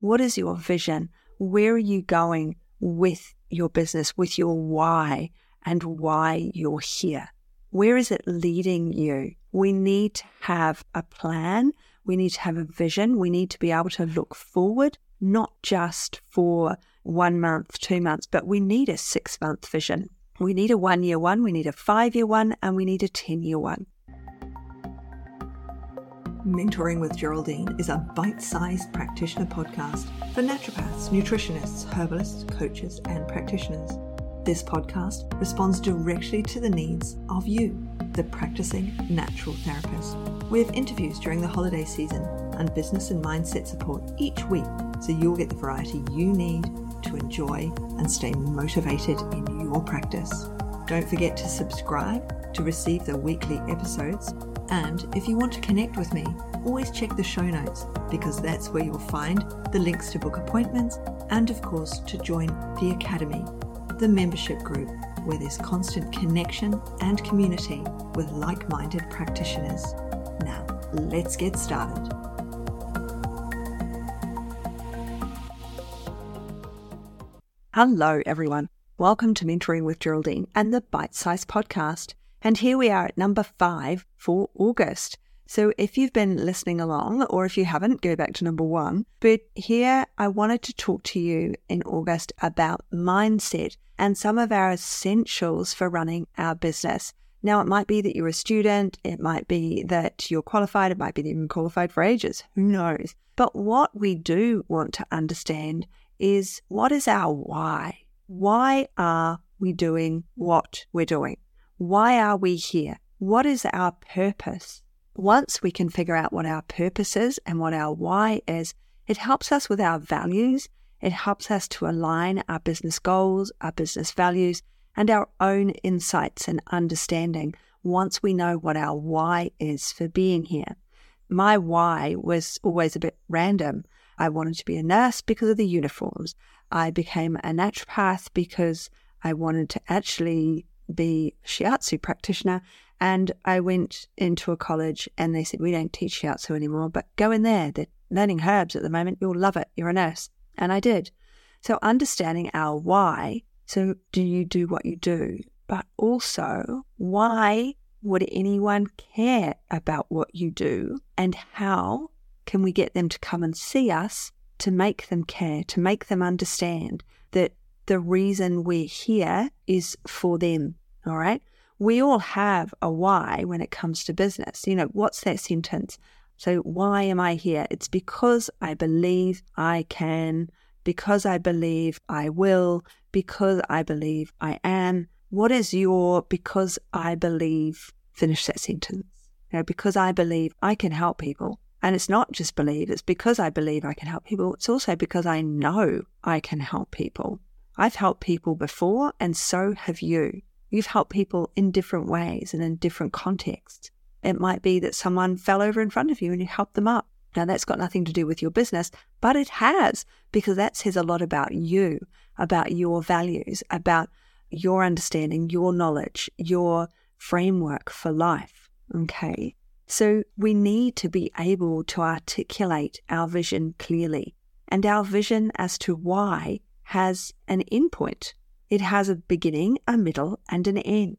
What is your vision? Where are you going with your business, with your why and why you're here? Where is it leading you? We need to have a plan. We need to have a vision. We need to be able to look forward, not just for one month, two months, but we need a six month vision. We need a one year one, we need a five year one, and we need a 10 year one. Mentoring with Geraldine is a bite sized practitioner podcast for naturopaths, nutritionists, herbalists, coaches, and practitioners. This podcast responds directly to the needs of you, the practicing natural therapist. We have interviews during the holiday season and business and mindset support each week so you'll get the variety you need to enjoy and stay motivated in your practice. Don't forget to subscribe to receive the weekly episodes. And if you want to connect with me, always check the show notes because that's where you'll find the links to book appointments and, of course, to join the Academy, the membership group where there's constant connection and community with like minded practitioners. Now, let's get started. Hello, everyone. Welcome to Mentoring with Geraldine and the Bite Size Podcast. And here we are at number five for August. So if you've been listening along, or if you haven't, go back to number one. But here I wanted to talk to you in August about mindset and some of our essentials for running our business. Now, it might be that you're a student, it might be that you're qualified, it might be that you've been qualified for ages, who knows? But what we do want to understand is what is our why? Why are we doing what we're doing? Why are we here? What is our purpose? Once we can figure out what our purpose is and what our why is, it helps us with our values. It helps us to align our business goals, our business values, and our own insights and understanding once we know what our why is for being here. My why was always a bit random. I wanted to be a nurse because of the uniforms. I became a naturopath because I wanted to actually be shiatsu practitioner. And I went into a college and they said, We don't teach shiatsu anymore, but go in there. They're learning herbs at the moment. You'll love it. You're a nurse. And I did. So understanding our why. So do you do what you do? But also, why would anyone care about what you do? And how can we get them to come and see us to make them care, to make them understand that the reason we're here is for them? All right. We all have a why when it comes to business. You know, what's that sentence? So, why am I here? It's because I believe I can, because I believe I will, because I believe I am. What is your because I believe? Finish that sentence. You know, because I believe I can help people. And it's not just believe, it's because I believe I can help people. It's also because I know I can help people. I've helped people before, and so have you. You've helped people in different ways and in different contexts. It might be that someone fell over in front of you and you helped them up. Now, that's got nothing to do with your business, but it has, because that says a lot about you, about your values, about your understanding, your knowledge, your framework for life. Okay. So we need to be able to articulate our vision clearly. And our vision as to why has an endpoint. It has a beginning, a middle, and an end.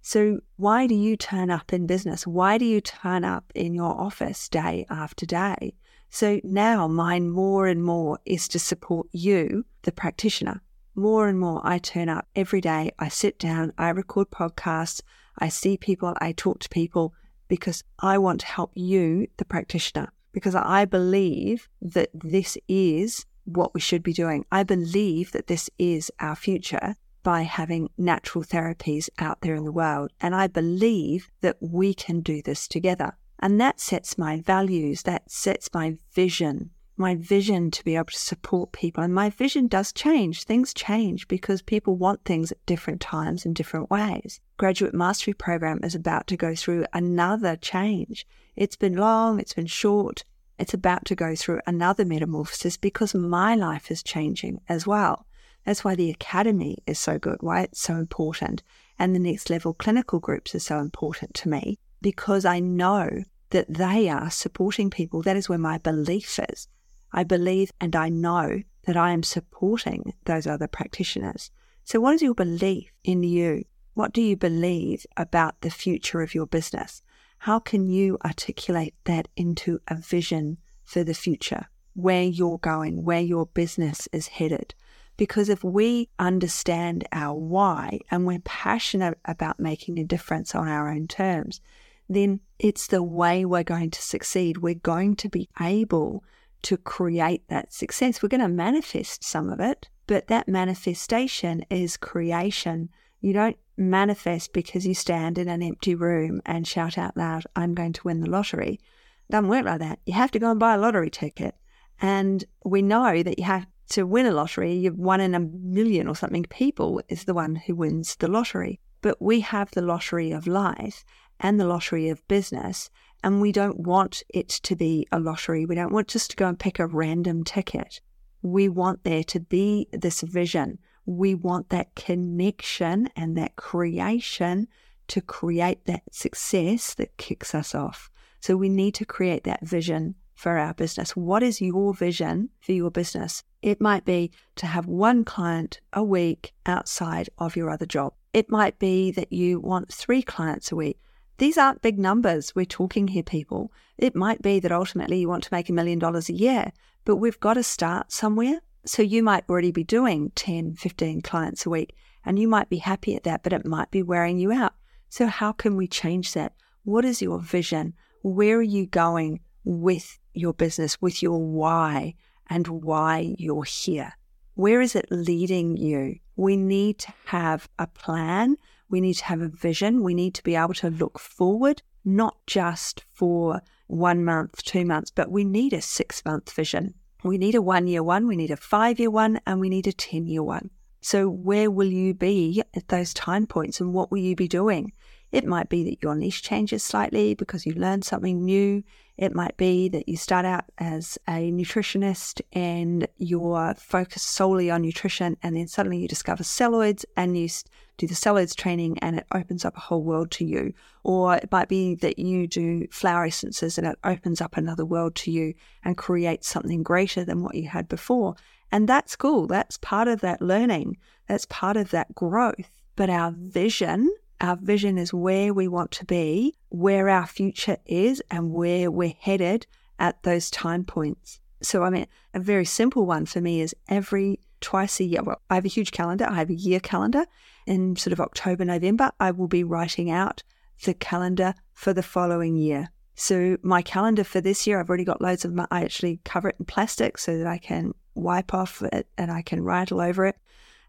So, why do you turn up in business? Why do you turn up in your office day after day? So, now mine more and more is to support you, the practitioner. More and more, I turn up every day. I sit down, I record podcasts, I see people, I talk to people because I want to help you, the practitioner, because I believe that this is what we should be doing. I believe that this is our future by having natural therapies out there in the world. And I believe that we can do this together. And that sets my values, that sets my vision my vision to be able to support people. And my vision does change. Things change because people want things at different times in different ways. Graduate Mastery Program is about to go through another change. It's been long, it's been short. It's about to go through another metamorphosis because my life is changing as well. That's why the academy is so good, why it's so important. And the next level clinical groups are so important to me because I know that they are supporting people. That is where my belief is. I believe and I know that I am supporting those other practitioners. So, what is your belief in you? What do you believe about the future of your business? How can you articulate that into a vision for the future, where you're going, where your business is headed? Because if we understand our why and we're passionate about making a difference on our own terms, then it's the way we're going to succeed. We're going to be able to create that success. We're going to manifest some of it, but that manifestation is creation. You don't manifest because you stand in an empty room and shout out loud, I'm going to win the lottery. It doesn't work like that. You have to go and buy a lottery ticket. And we know that you have to win a lottery, you've one in a million or something people is the one who wins the lottery. But we have the lottery of life and the lottery of business. And we don't want it to be a lottery. We don't want just to go and pick a random ticket. We want there to be this vision. We want that connection and that creation to create that success that kicks us off. So we need to create that vision for our business. What is your vision for your business? It might be to have one client a week outside of your other job. It might be that you want three clients a week. These aren't big numbers we're talking here, people. It might be that ultimately you want to make a million dollars a year, but we've got to start somewhere. So you might already be doing 10, 15 clients a week, and you might be happy at that, but it might be wearing you out. So, how can we change that? What is your vision? Where are you going with your business, with your why? and why you're here. Where is it leading you? We need to have a plan. We need to have a vision. We need to be able to look forward, not just for one month, two months, but we need a six month vision. We need a one year one, we need a five year one, and we need a 10 year one. So, where will you be at those time points and what will you be doing? It might be that your niche changes slightly because you learned something new. It might be that you start out as a nutritionist and you're focused solely on nutrition, and then suddenly you discover celluloids and you do the celluloids training, and it opens up a whole world to you. Or it might be that you do flower essences and it opens up another world to you and creates something greater than what you had before. And that's cool. That's part of that learning, that's part of that growth. But our vision our vision is where we want to be, where our future is, and where we're headed at those time points. So, I mean, a very simple one for me is every twice a year. Well, I have a huge calendar, I have a year calendar. In sort of October, November, I will be writing out the calendar for the following year. So, my calendar for this year, I've already got loads of my, I actually cover it in plastic so that I can wipe off it and I can write all over it.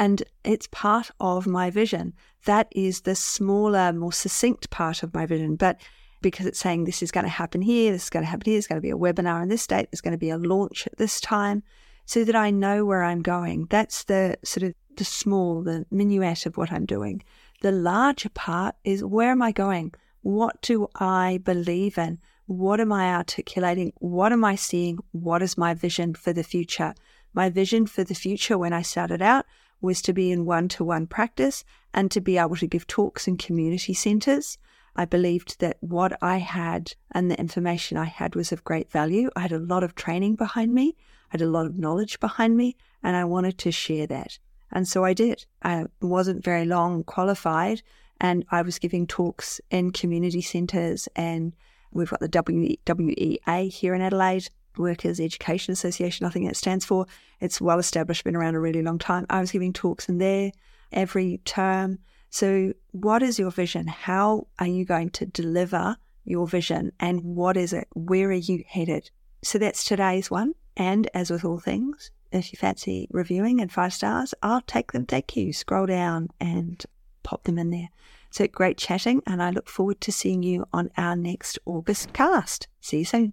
And it's part of my vision. That is the smaller, more succinct part of my vision. But because it's saying this is going to happen here, this is going to happen here, there's going to be a webinar on this date, there's going to be a launch at this time, so that I know where I'm going. That's the sort of the small, the minuet of what I'm doing. The larger part is where am I going? What do I believe in? What am I articulating? What am I seeing? What is my vision for the future? My vision for the future when I started out was to be in one to one practice and to be able to give talks in community centres. I believed that what I had and the information I had was of great value. I had a lot of training behind me, I had a lot of knowledge behind me, and I wanted to share that. And so I did. I wasn't very long qualified, and I was giving talks in community centres. And we've got the WEA here in Adelaide, Workers Education Association, I think that stands for. It's well established, been around a really long time. I was giving talks in there every term. So, what is your vision? How are you going to deliver your vision? And what is it? Where are you headed? So, that's today's one. And as with all things, if you fancy reviewing and five stars, I'll take them. Thank you. Scroll down and pop them in there. So, great chatting. And I look forward to seeing you on our next August cast. See you soon.